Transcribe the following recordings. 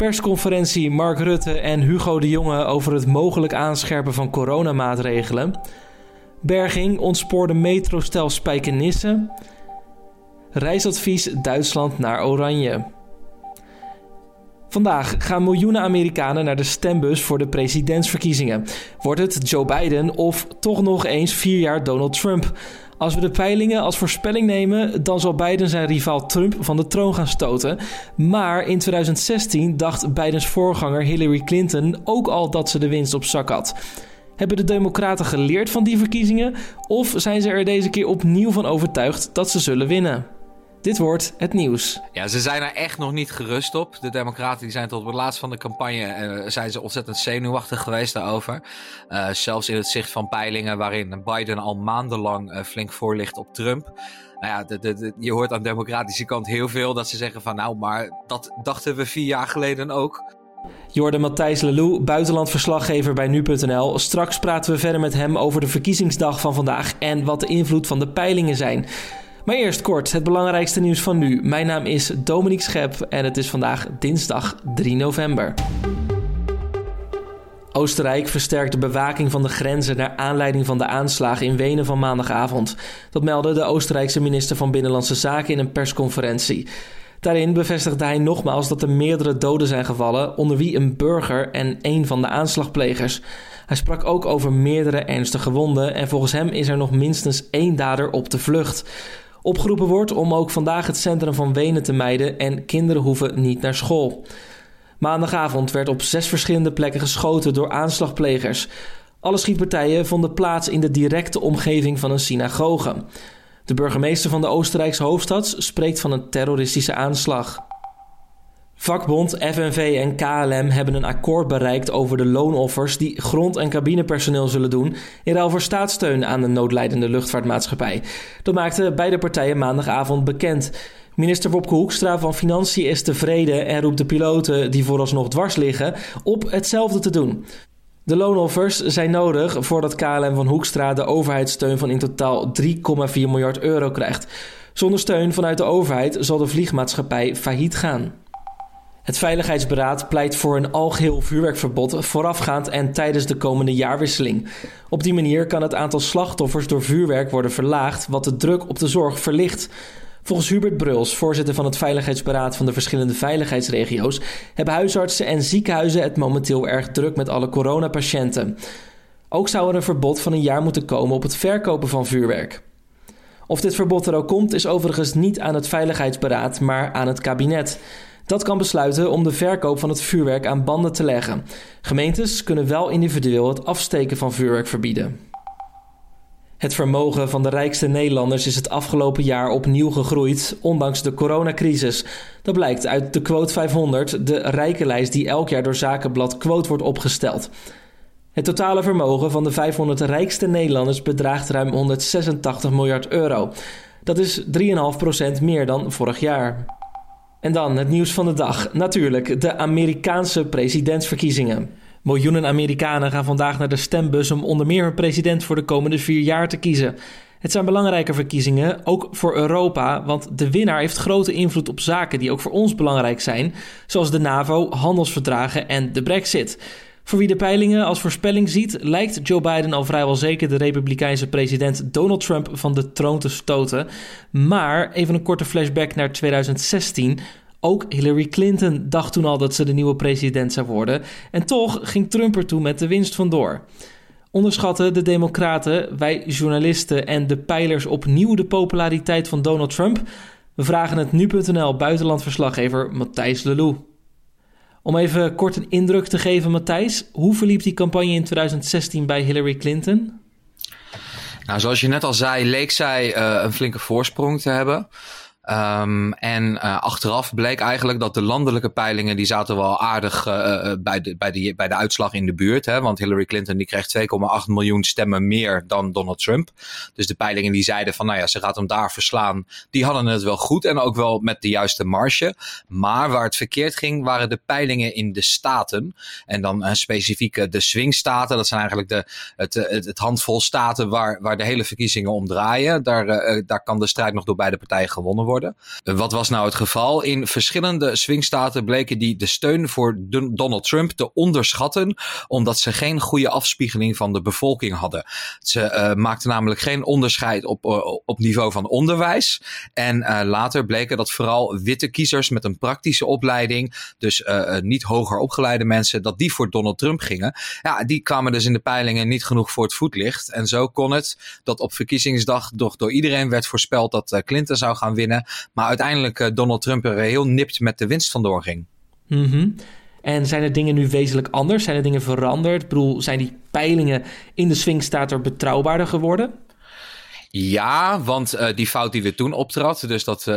Persconferentie Mark Rutte en Hugo de Jonge over het mogelijk aanscherpen van coronamaatregelen. Berging ontspoorde metrostel Spijkenisse. Reisadvies Duitsland naar Oranje. Vandaag gaan miljoenen Amerikanen naar de stembus voor de presidentsverkiezingen. Wordt het Joe Biden of toch nog eens vier jaar Donald Trump? Als we de peilingen als voorspelling nemen, dan zal Biden zijn rivaal Trump van de troon gaan stoten. Maar in 2016 dacht Bidens voorganger Hillary Clinton ook al dat ze de winst op zak had. Hebben de Democraten geleerd van die verkiezingen? Of zijn ze er deze keer opnieuw van overtuigd dat ze zullen winnen? Dit wordt het nieuws. Ja, ze zijn er echt nog niet gerust op. De Democraten die zijn tot het laatst van de campagne uh, zijn ze ontzettend zenuwachtig geweest daarover. Uh, zelfs in het zicht van peilingen waarin Biden al maandenlang uh, flink voor ligt op Trump. Nou ja, de, de, de, je hoort aan de democratische kant heel veel dat ze zeggen van nou, maar dat dachten we vier jaar geleden ook. Jorde Matthijs Lelou, buitenlandverslaggever bij nu.nl. Straks praten we verder met hem over de verkiezingsdag van vandaag en wat de invloed van de peilingen zijn. Maar eerst kort het belangrijkste nieuws van nu. Mijn naam is Dominique Schep en het is vandaag dinsdag 3 november. Oostenrijk versterkt de bewaking van de grenzen naar aanleiding van de aanslagen in Wenen van maandagavond. Dat meldde de Oostenrijkse minister van Binnenlandse Zaken in een persconferentie. Daarin bevestigde hij nogmaals dat er meerdere doden zijn gevallen, onder wie een burger en een van de aanslagplegers. Hij sprak ook over meerdere ernstige wonden en volgens hem is er nog minstens één dader op de vlucht. Opgeroepen wordt om ook vandaag het centrum van Wenen te mijden en kinderen hoeven niet naar school. Maandagavond werd op zes verschillende plekken geschoten door aanslagplegers. Alle schietpartijen vonden plaats in de directe omgeving van een synagoge. De burgemeester van de Oostenrijkse hoofdstad spreekt van een terroristische aanslag. Vakbond, FNV en KLM hebben een akkoord bereikt over de loonoffers die grond- en cabinepersoneel zullen doen in ruil voor staatssteun aan de noodlijdende luchtvaartmaatschappij. Dat maakten beide partijen maandagavond bekend. Minister Wopke Hoekstra van Financiën is tevreden en roept de piloten die vooralsnog dwars liggen op hetzelfde te doen. De loonoffers zijn nodig voordat KLM van Hoekstra de overheidssteun van in totaal 3,4 miljard euro krijgt. Zonder steun vanuit de overheid zal de vliegmaatschappij failliet gaan. Het Veiligheidsberaad pleit voor een algeheel vuurwerkverbod voorafgaand en tijdens de komende jaarwisseling. Op die manier kan het aantal slachtoffers door vuurwerk worden verlaagd, wat de druk op de zorg verlicht. Volgens Hubert Bruls, voorzitter van het Veiligheidsberaad van de verschillende veiligheidsregio's, hebben huisartsen en ziekenhuizen het momenteel erg druk met alle coronapatiënten. Ook zou er een verbod van een jaar moeten komen op het verkopen van vuurwerk. Of dit verbod er ook komt, is overigens niet aan het Veiligheidsberaad, maar aan het kabinet. Dat kan besluiten om de verkoop van het vuurwerk aan banden te leggen. Gemeentes kunnen wel individueel het afsteken van vuurwerk verbieden. Het vermogen van de rijkste Nederlanders is het afgelopen jaar opnieuw gegroeid, ondanks de coronacrisis. Dat blijkt uit de Quote 500, de rijkenlijst die elk jaar door Zakenblad Quote wordt opgesteld. Het totale vermogen van de 500 rijkste Nederlanders bedraagt ruim 186 miljard euro. Dat is 3,5% meer dan vorig jaar. En dan het nieuws van de dag. Natuurlijk, de Amerikaanse presidentsverkiezingen. Miljoenen Amerikanen gaan vandaag naar de stembus om onder meer een president voor de komende vier jaar te kiezen. Het zijn belangrijke verkiezingen, ook voor Europa, want de winnaar heeft grote invloed op zaken die ook voor ons belangrijk zijn, zoals de NAVO, handelsverdragen en de Brexit. Voor wie de peilingen als voorspelling ziet, lijkt Joe Biden al vrijwel zeker de Republikeinse president Donald Trump van de troon te stoten. Maar even een korte flashback naar 2016. Ook Hillary Clinton dacht toen al dat ze de nieuwe president zou worden. En toch ging Trump er toen met de winst vandoor. Onderschatten de Democraten, wij journalisten en de peilers opnieuw de populariteit van Donald Trump? We vragen het nu.nl buitenlandverslaggever Matthijs Lelou. Om even kort een indruk te geven, Matthijs, hoe verliep die campagne in 2016 bij Hillary Clinton? Nou, zoals je net al zei, leek zij uh, een flinke voorsprong te hebben. Um, en uh, achteraf bleek eigenlijk dat de landelijke peilingen die zaten wel aardig uh, bij, de, bij, de, bij de uitslag in de buurt. Hè? Want Hillary Clinton die kreeg 2,8 miljoen stemmen meer dan Donald Trump. Dus de peilingen die zeiden van nou ja, ze gaat hem daar verslaan. Die hadden het wel goed en ook wel met de juiste marge. Maar waar het verkeerd ging waren de peilingen in de staten. En dan uh, specifiek de swingstaten. Dat zijn eigenlijk de, het, het, het, handvol staten waar, waar de hele verkiezingen om draaien. Daar, daar kan de strijd nog door beide partijen gewonnen worden worden. wat was nou het geval? In verschillende swingstaten bleken die de steun voor Donald Trump te onderschatten, omdat ze geen goede afspiegeling van de bevolking hadden. Ze maakten namelijk geen onderscheid op, op niveau van onderwijs. En later bleken dat vooral witte kiezers met een praktische opleiding, dus niet hoger opgeleide mensen, dat die voor Donald Trump gingen. Ja, die kwamen dus in de peilingen niet genoeg voor het voetlicht. En zo kon het dat op verkiezingsdag toch door iedereen werd voorspeld dat eh, Clinton zou gaan winnen. Maar uiteindelijk eh, Donald Trump er heel nipt met de winst vandoor ging. Mm En zijn er dingen nu wezenlijk anders? Zijn er dingen veranderd? Ik bedoel, zijn die peilingen in de swingstaat er betrouwbaarder geworden? Ja, want uh, die fout die we toen optrad, dus dat uh,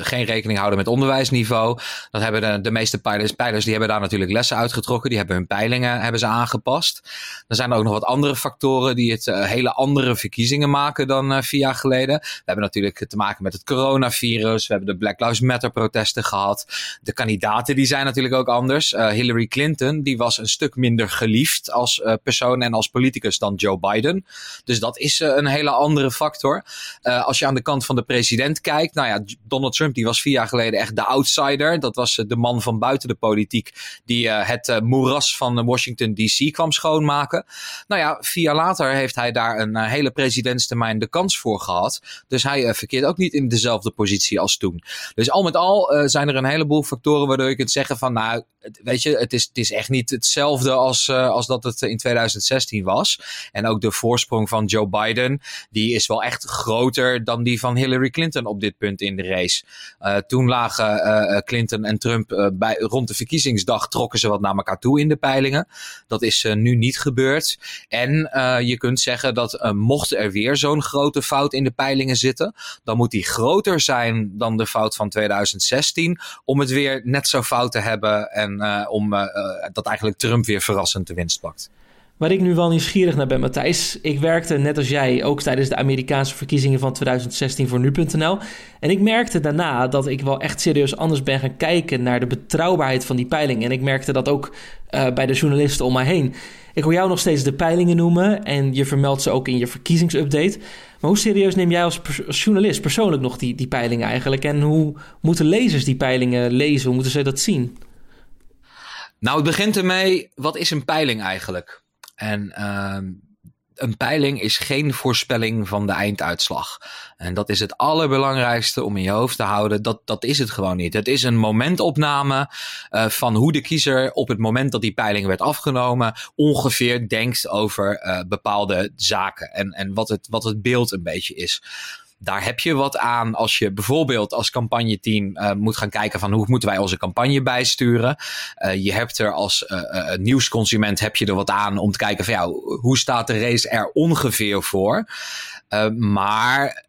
geen rekening houden met onderwijsniveau, dat hebben de, de meeste pijlers, pijlers, die hebben daar natuurlijk lessen uitgetrokken, die hebben hun peilingen hebben ze aangepast. Er zijn er ook nog wat andere factoren die het uh, hele andere verkiezingen maken dan vier jaar geleden. We hebben natuurlijk te maken met het coronavirus, we hebben de Black Lives Matter protesten gehad. De kandidaten die zijn natuurlijk ook anders. Hillary Clinton, die was een stuk minder geliefd als persoon en als politicus dan Joe Biden. Dus dat is een hele andere factor Uh, als je aan de kant van de president kijkt, nou ja, Donald Trump die was vier jaar geleden echt de outsider. Dat was uh, de man van buiten de politiek die uh, het moeras van Washington DC kwam schoonmaken. Nou ja, vier jaar later heeft hij daar een hele presidentstermijn de kans voor gehad. Dus hij verkeert ook niet in dezelfde positie als toen. Dus al met al zijn er een heleboel factoren waardoor je kunt zeggen van nou, weet je, het is, het is echt niet hetzelfde als, als dat het in 2016 was. En ook de voorsprong van Joe Biden, die is wel echt groter dan die van Hillary Clinton op dit punt in de race. Uh, toen lagen uh, Clinton en Trump bij, rond de verkiezingsdag trokken ze wat naar elkaar toe in de peilingen. Dat is nu niet gebeurd. En je kunt zeggen dat mocht er weer zo'n grote fout in de peilingen zitten, dan moet die groter zijn dan de fout van 2016 om het weer net zo fout te hebben en om dat eigenlijk Trump weer verrassend de winst pakt. Waar ik nu wel nieuwsgierig naar ben, Matthijs. Ik werkte net als jij ook tijdens de Amerikaanse verkiezingen van 2016 voor nu.nl. En ik merkte daarna dat ik wel echt serieus anders ben gaan kijken naar de betrouwbaarheid van die peilingen. En ik merkte dat ook uh, bij de journalisten om mij heen. Ik hoor jou nog steeds de peilingen noemen en je vermeldt ze ook in je verkiezingsupdate. Maar hoe serieus neem jij als, als journalist persoonlijk nog die, die peilingen eigenlijk? En hoe moeten lezers die peilingen lezen? Hoe moeten ze dat zien? Nou, het begint ermee, wat is een peiling eigenlijk? En uh, een peiling is geen voorspelling van de einduitslag. En dat is het allerbelangrijkste om in je hoofd te houden. Dat, dat is het gewoon niet. Het is een momentopname uh, van hoe de kiezer op het moment dat die peiling werd afgenomen ongeveer denkt over uh, bepaalde zaken. En, en wat, het, wat het beeld een beetje is daar heb je wat aan als je bijvoorbeeld als campagneteam uh, moet gaan kijken van hoe moeten wij onze campagne bijsturen. Uh, je hebt er als uh, nieuwsconsument heb je er wat aan om te kijken van ja, hoe staat de race er ongeveer voor. maar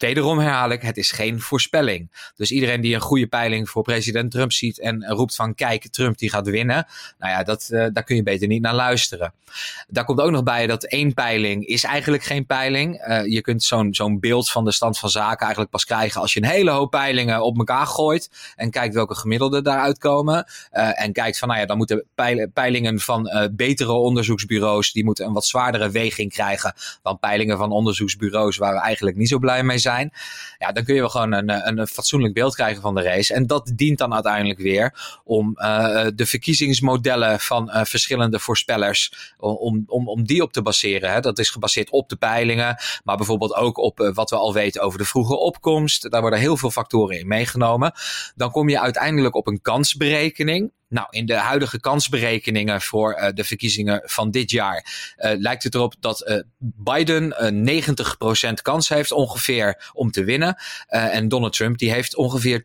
Wederom herhaal ik, het is geen voorspelling. Dus iedereen die een goede peiling voor president Trump ziet en roept van kijk, Trump die gaat winnen. Nou ja, dat, uh, daar kun je beter niet naar luisteren. Daar komt ook nog bij dat één peiling is eigenlijk geen peiling. Uh, je kunt zo'n zo'n beeld van de stand van zaken eigenlijk pas krijgen als je een hele hoop peilingen op elkaar gooit. En kijkt welke gemiddelde daaruit komen. Uh, en kijkt van nou ja, dan moeten peilingen van betere onderzoeksbureaus, die moeten een wat zwaardere weging krijgen dan peilingen van onderzoeksbureaus waar we eigenlijk niet zo blij mee zijn Ja, dan kun je wel gewoon een, een, fatsoenlijk beeld krijgen van de race. En dat dient dan uiteindelijk weer om uh, de verkiezingsmodellen van uh, verschillende voorspellers, om, om, om die op te baseren. Hè. Dat is gebaseerd op de peilingen, maar bijvoorbeeld ook op uh, wat we al weten over de vroege opkomst. Daar worden heel veel factoren in meegenomen. Dan kom je uiteindelijk op een kansberekening. Nou, in de huidige kansberekeningen voor uh, de verkiezingen van dit jaar uh, lijkt het erop dat uh, Biden 90% kans heeft ongeveer om te winnen. en Donald Trump die heeft ongeveer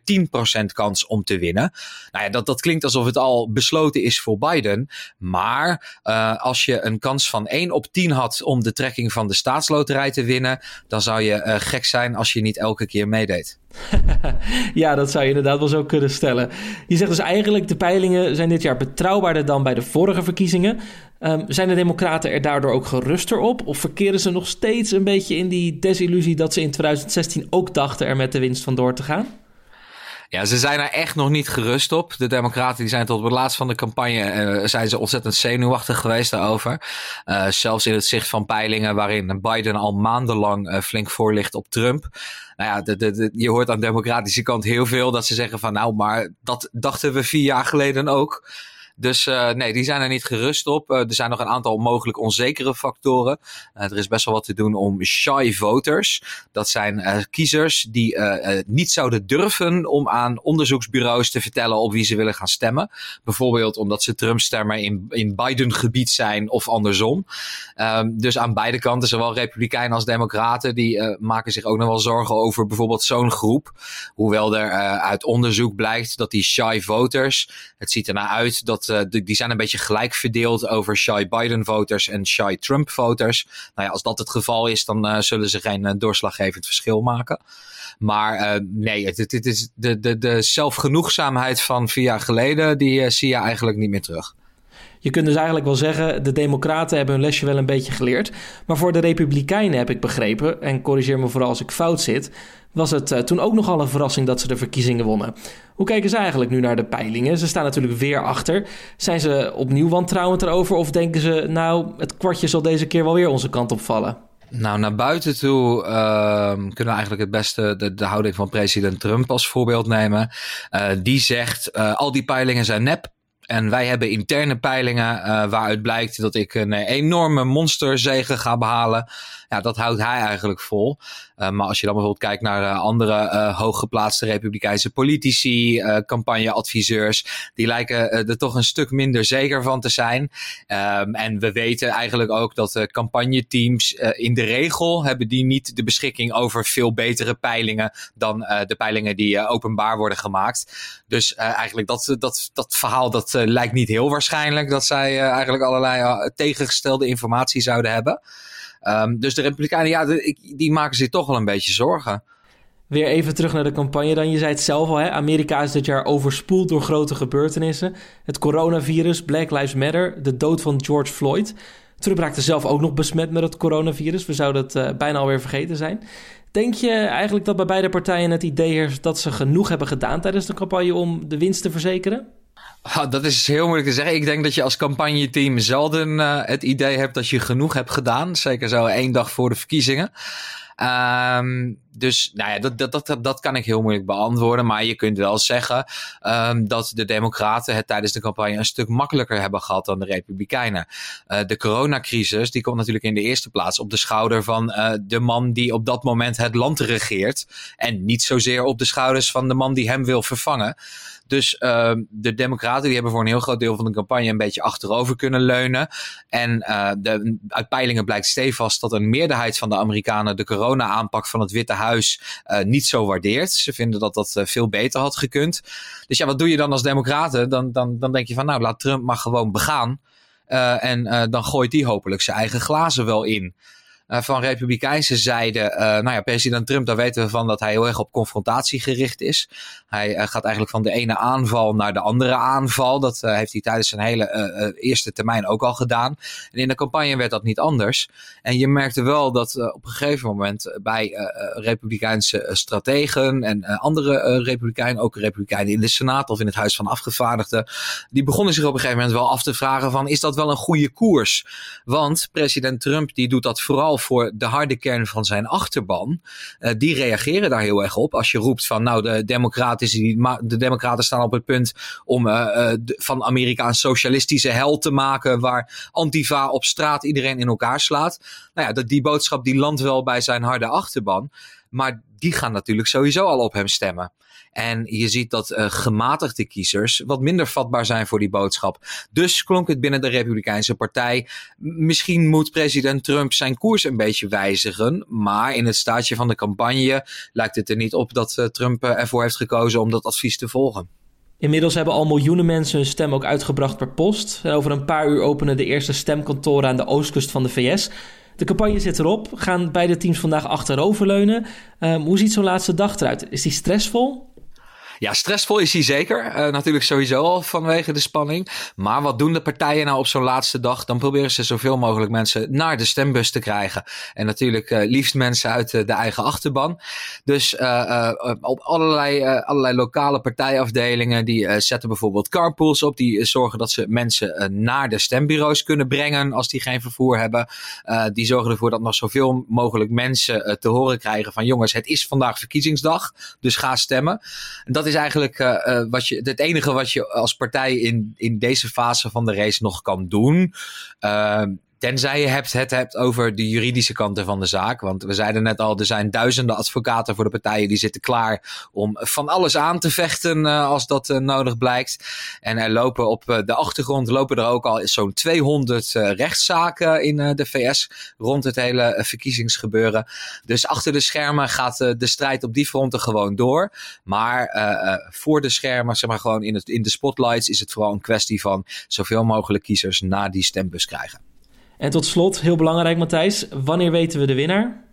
10% kans om te winnen. Nou ja, dat, dat klinkt alsof het al besloten is voor Biden. Maar als je een kans van 1 op 10 had om de trekking van de staatsloterij te winnen, dan zou je gek zijn als je niet elke keer meedeed. ja, dat zou je inderdaad wel zo kunnen stellen. Je zegt dus eigenlijk, de peilingen zijn dit jaar betrouwbaarder dan bij de vorige verkiezingen. Um, zijn de Democraten er daardoor ook geruster op? Of verkeren ze nog steeds een beetje in die desillusie dat ze in 2016 ook dachten er met de winst vandoor te gaan? Ja, ze zijn er echt nog niet gerust op. De Democraten die zijn tot het laatst van de campagne uh, zijn ze ontzettend zenuwachtig geweest daarover. Uh, zelfs in het zicht van peilingen waarin Biden al maandenlang uh, flink voor ligt op Trump. Nou ja, de, de, je hoort aan de democratische kant heel veel dat ze zeggen van nou, maar dat dachten we vier jaar geleden ook. Dus uh, nee, die zijn er niet gerust op. Uh, er zijn nog een aantal mogelijk onzekere factoren. Uh, er is best wel wat te doen om shy voters. Dat zijn kiezers die niet zouden durven om aan onderzoeksbureaus te vertellen op wie ze willen gaan stemmen. Bijvoorbeeld omdat ze Trump-stemmer in, in Biden-gebied zijn of andersom. Um, dus aan beide kanten, zowel Republikeinen als Democraten, die maken zich ook nog wel zorgen over bijvoorbeeld zo'n groep. Hoewel er uit onderzoek blijkt dat die shy voters, het ziet ernaar uit dat uh, die zijn een beetje gelijk verdeeld over shy Biden-voters en shy Trump-voters. Nou ja, als dat het geval is, dan uh, zullen ze geen uh, doorslaggevend verschil maken. Maar nee, het, is de, de, de zelfgenoegzaamheid van vier jaar geleden, die zie je eigenlijk niet meer terug. Je kunt dus eigenlijk wel zeggen, de Democraten hebben hun lesje wel een beetje geleerd. Maar voor de Republikeinen heb ik begrepen, en corrigeer me vooral als ik fout zit, was het uh, toen ook nogal een verrassing dat ze de verkiezingen wonnen. Hoe kijken ze eigenlijk nu naar de peilingen? Ze staan natuurlijk weer achter. Zijn ze opnieuw wantrouwend erover of denken ze, nou, het kwartje zal deze keer wel weer onze kant opvallen? Nou, naar buiten toe uh, kunnen we eigenlijk het beste de, houding van president Trump als voorbeeld nemen. Uh, die zegt, uh, al die peilingen zijn nep. En wij hebben interne peilingen uh, waaruit blijkt dat ik een enorme monsterzegen ga behalen. Ja, dat houdt hij eigenlijk vol. Uh, maar als je dan bijvoorbeeld kijkt naar uh, andere uh, hooggeplaatste republikeinse politici, campagneadviseurs, die lijken er toch een stuk minder zeker van te zijn. Um, en we weten eigenlijk ook dat campagneteams in de regel hebben die niet de beschikking over veel betere peilingen dan de peilingen die openbaar worden gemaakt. Dus eigenlijk dat, dat, dat verhaal dat lijkt niet heel waarschijnlijk dat zij eigenlijk allerlei tegengestelde informatie zouden hebben. Um, dus de Republikeinen, ja, die maken zich toch wel een beetje zorgen. Weer even terug naar de campagne dan. Je zei het zelf al, hè? Amerika is dit jaar overspoeld door grote gebeurtenissen. Het coronavirus, Black Lives Matter, de dood van George Floyd. Trump raakte zelf ook nog besmet met het coronavirus. We zouden het uh, bijna alweer vergeten zijn. Denk je eigenlijk dat bij beide partijen het idee heerst dat ze genoeg hebben gedaan tijdens de campagne om de winst te verzekeren? Oh, dat is heel moeilijk te zeggen. Ik denk dat je als campagneteam zelden uh, het idee hebt dat je genoeg hebt gedaan. Zeker zo één dag voor de verkiezingen. Um, dus nou ja, dat, dat, dat, dat kan ik heel moeilijk beantwoorden. Maar je kunt wel zeggen um, dat de Democraten het tijdens de campagne een stuk makkelijker hebben gehad dan de Republikeinen. Uh, de coronacrisis die komt natuurlijk in de eerste plaats op de schouder van uh, de man die op dat moment het land regeert. En niet zozeer op de schouders van de man die hem wil vervangen. Dus uh, de Democraten die hebben voor een heel groot deel van de campagne een beetje achterover kunnen leunen. En uh, de, uit peilingen blijkt stevast dat een meerderheid van de Amerikanen de corona-aanpak van het Witte Huis uh, niet zo waardeert. Ze vinden dat dat veel beter had gekund. Dus ja, wat doe je dan als Democraten? Dan, dan, dan denk je van nou, laat Trump maar gewoon begaan. en dan gooit hij hopelijk zijn eigen glazen wel in. Van republikeinse zijde, nou ja, president Trump, daar weten we van dat hij heel erg op confrontatie gericht is. Hij uh, gaat eigenlijk van de ene aanval naar de andere aanval. Dat heeft hij tijdens zijn hele eerste termijn ook al gedaan. En in de campagne werd dat niet anders. En je merkte wel dat op een gegeven moment bij republikeinse strategen en andere republikeinen, ook republikeinen in de Senaat of in het Huis van Afgevaardigden, die begonnen zich op een gegeven moment wel af te vragen van is dat wel een goede koers? Want president Trump die doet dat vooral voor de harde kern van zijn achterban. Die reageren daar heel erg op. Als je roept van nou de democraten, de democraten staan op het punt om uh, de, van Amerika een socialistische hel te maken. Waar Antifa op straat iedereen in elkaar slaat. Nou ja, dat, die boodschap die landt wel bij zijn harde achterban. Maar die gaan natuurlijk sowieso al op hem stemmen. En je ziet dat uh, gematigde kiezers wat minder vatbaar zijn voor die boodschap. Dus klonk het binnen de Republikeinse Partij. Misschien moet president Trump zijn koers een beetje wijzigen. Maar in het staatje van de campagne lijkt het er niet op dat uh, Trump uh, ervoor heeft gekozen om dat advies te volgen. Inmiddels hebben al miljoenen mensen hun stem ook uitgebracht per post. En over een paar uur openen de eerste stemkantoren aan de oostkust van de VS. De campagne zit erop. Gaan beide teams vandaag achteroverleunen. Um, hoe ziet zo'n laatste dag eruit? Is die stressvol? Ja, stressvol is hij zeker. Uh, natuurlijk sowieso al vanwege de spanning. Maar wat doen de partijen nou op zo'n laatste dag? Dan proberen ze zoveel mogelijk mensen naar de stembus te krijgen. En natuurlijk uh, liefst mensen uit uh, de eigen achterban. Dus op allerlei, allerlei lokale partijafdelingen die zetten bijvoorbeeld carpools op. Die zorgen dat ze mensen naar de stembureaus kunnen brengen als die geen vervoer hebben. die zorgen ervoor dat nog zoveel mogelijk mensen te horen krijgen van jongens, het is vandaag verkiezingsdag. Dus ga stemmen. En dat is eigenlijk uh, wat je, het enige wat je als partij in, in deze fase van de race nog kan doen. Uh, Tenzij je hebt, het hebt over de juridische kanten van de zaak. Want we zeiden net al, er zijn duizenden advocaten voor de partijen die zitten klaar om van alles aan te vechten uh, als dat uh, nodig blijkt. En er lopen op uh, de achtergrond lopen er ook al zo'n 200 rechtszaken in de VS rond het hele verkiezingsgebeuren. Dus achter de schermen gaat de strijd op die fronten gewoon door. Maar voor de schermen, zeg maar gewoon in, het, in de spotlights, is het vooral een kwestie van zoveel mogelijk kiezers naar die stembus krijgen. En tot slot, heel belangrijk Matthijs, wanneer weten we de winnaar?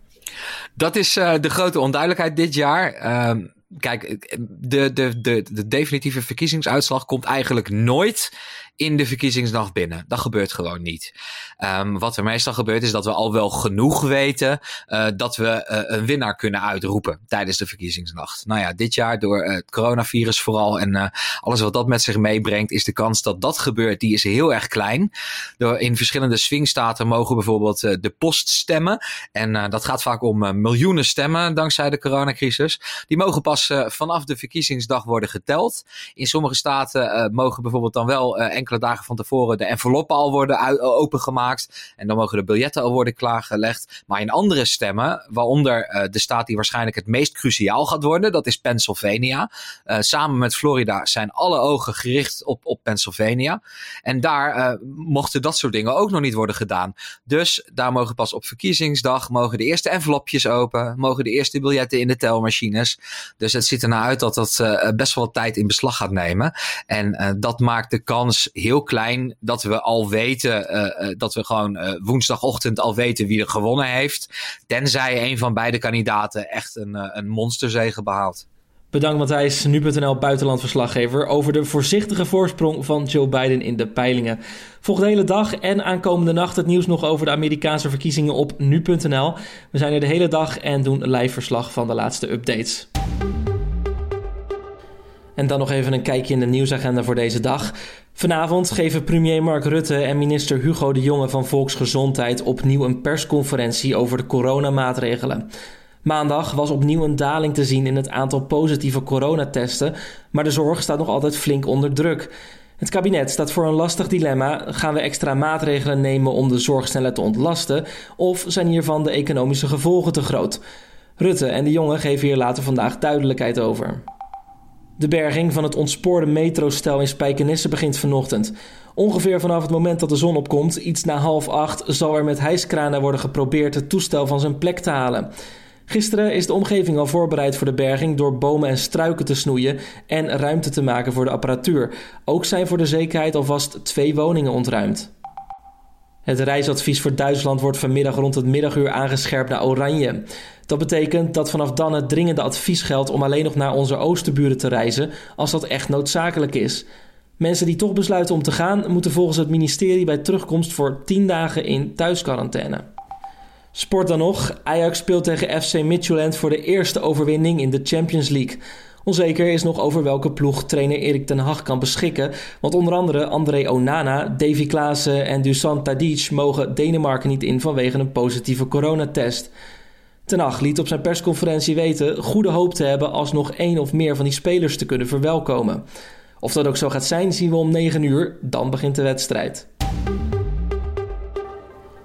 Dat is uh, de grote onduidelijkheid dit jaar. Uh, kijk, de, de, de, de definitieve verkiezingsuitslag komt eigenlijk nooit in de verkiezingsdag binnen. Dat gebeurt gewoon niet. Um, wat er meestal gebeurt is dat we al wel genoeg weten uh, dat we uh, een winnaar kunnen uitroepen tijdens de verkiezingsnacht. Nou ja, dit jaar door uh, het coronavirus vooral en alles wat dat met zich meebrengt, is de kans dat dat gebeurt, die is heel erg klein. Door in verschillende swingstaten mogen bijvoorbeeld de post stemmen. En dat gaat vaak om miljoenen stemmen dankzij de coronacrisis. Die mogen pas vanaf de verkiezingsdag worden geteld. In sommige staten mogen bijvoorbeeld dan wel enkele dagen van tevoren de enveloppen al worden opengemaakt. En dan mogen de biljetten al worden klaargelegd. Maar in andere stemmen, waaronder uh, de staat die waarschijnlijk het meest cruciaal gaat worden, dat is Pennsylvania. Uh, samen met Florida zijn alle ogen gericht op, op Pennsylvania. En daar mochten dat soort dingen ook nog niet worden gedaan. Dus daar mogen pas op verkiezingsdag mogen de eerste envelopjes open, mogen de eerste biljetten in de telmachines. Dus het ziet ernaar uit dat dat best wel tijd in beslag gaat nemen. En dat maakt de kans heel klein dat we al weten, uh, uh, dat we gewoon uh, woensdagochtend al weten wie er gewonnen heeft. Tenzij een van beide kandidaten echt een, een monsterzege behaalt. Bedankt Matthijs, nu.nl buitenlandverslaggever, over de voorzichtige voorsprong van Joe Biden in de peilingen. Volg de hele dag en aankomende nacht het nieuws nog over de Amerikaanse verkiezingen op nu.nl. We zijn er de hele dag en doen live verslag van de laatste updates. En dan nog even een kijkje in de nieuwsagenda voor deze dag. Vanavond geven premier Mark Rutte en minister Hugo de Jonge van Volksgezondheid opnieuw een persconferentie over de coronamaatregelen. Maandag was opnieuw een daling te zien in het aantal positieve coronatesten, maar de zorg staat nog altijd flink onder druk. Het kabinet staat voor een lastig dilemma. Gaan we extra maatregelen nemen om de zorg sneller te ontlasten, of zijn hiervan de economische gevolgen te groot? Rutte en de Jonge geven hier later vandaag duidelijkheid over. De berging van het ontspoorde metrostel in Spijkenisse begint vanochtend. Ongeveer vanaf het moment dat de zon opkomt, iets na half acht, zal er met hijskranen worden geprobeerd het toestel van zijn plek te halen. Gisteren is de omgeving al voorbereid voor de berging door bomen en struiken te snoeien en ruimte te maken voor de apparatuur. Ook zijn voor de zekerheid alvast twee woningen ontruimd. Het reisadvies voor Duitsland wordt vanmiddag rond het middaguur aangescherpt naar oranje. Dat betekent dat vanaf dan het dringende advies geldt om alleen nog naar onze oosterburen te reizen als dat echt noodzakelijk is. Mensen die toch besluiten om te gaan, moeten volgens het ministerie bij terugkomst voor 10 dagen in thuisquarantaine. Sport dan nog. Ajax speelt tegen FC Midtjylland voor de eerste overwinning in de Champions League. Onzeker is nog over welke ploeg trainer Erik ten Hag kan beschikken. Want onder andere André Onana, Davy Klaassen en Dusan Tadic mogen Denemarken niet in vanwege een positieve coronatest. Ten Hag liet op zijn persconferentie weten goede hoop te hebben als nog één of meer van die spelers te kunnen verwelkomen. Of dat ook zo gaat zijn, zien we om 9 uur. Dan begint de wedstrijd.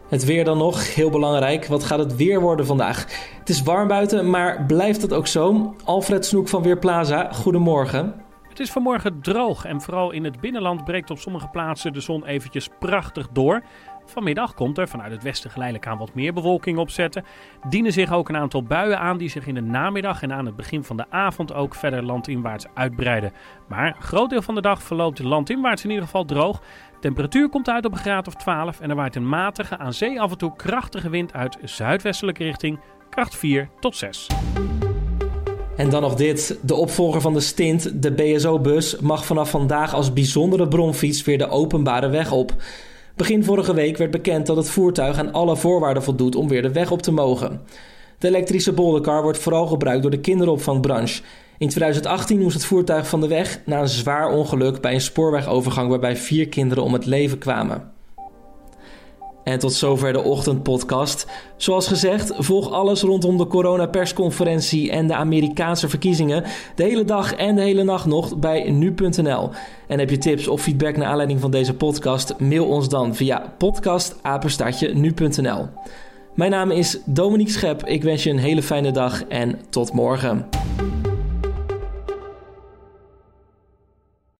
Het weer dan nog, heel belangrijk. Wat gaat het weer worden vandaag? Het is warm buiten, maar blijft het ook zo? Alfred Snoek van Weerplaza, goedemorgen. Het is vanmorgen droog en vooral in het binnenland breekt op sommige plaatsen de zon eventjes prachtig door. Vanmiddag komt er vanuit het westen geleidelijk aan wat meer bewolking opzetten. Dienen zich ook een aantal buien aan die zich in de namiddag en aan het begin van de avond ook verder landinwaarts uitbreiden. Maar een groot deel van de dag verloopt landinwaarts in ieder geval droog. Temperatuur komt uit op een graad of 12 en er waait een matige, aan zee af en toe krachtige wind uit zuidwestelijke richting, kracht 4 tot 6. En dan nog dit. De opvolger van de stint, de BSO-bus, mag vanaf vandaag als bijzondere bronfiets weer de openbare weg op. Begin vorige week werd bekend dat het voertuig aan alle voorwaarden voldoet om weer de weg op te mogen. De elektrische boldercar wordt vooral gebruikt door de kinderopvangbranche. In 2018 moest het voertuig van de weg na een zwaar ongeluk bij een spoorwegovergang waarbij vier kinderen om het leven kwamen. En tot zover de ochtendpodcast. Zoals gezegd, volg alles rondom de coronapersconferentie en de Amerikaanse verkiezingen de hele dag en de hele nacht nog bij nu.nl. En heb je tips of feedback naar aanleiding van deze podcast? Mail ons dan via podcastapenstaatje nu.nl. Mijn naam is Dominique Schep. Ik wens je een hele fijne dag en tot morgen.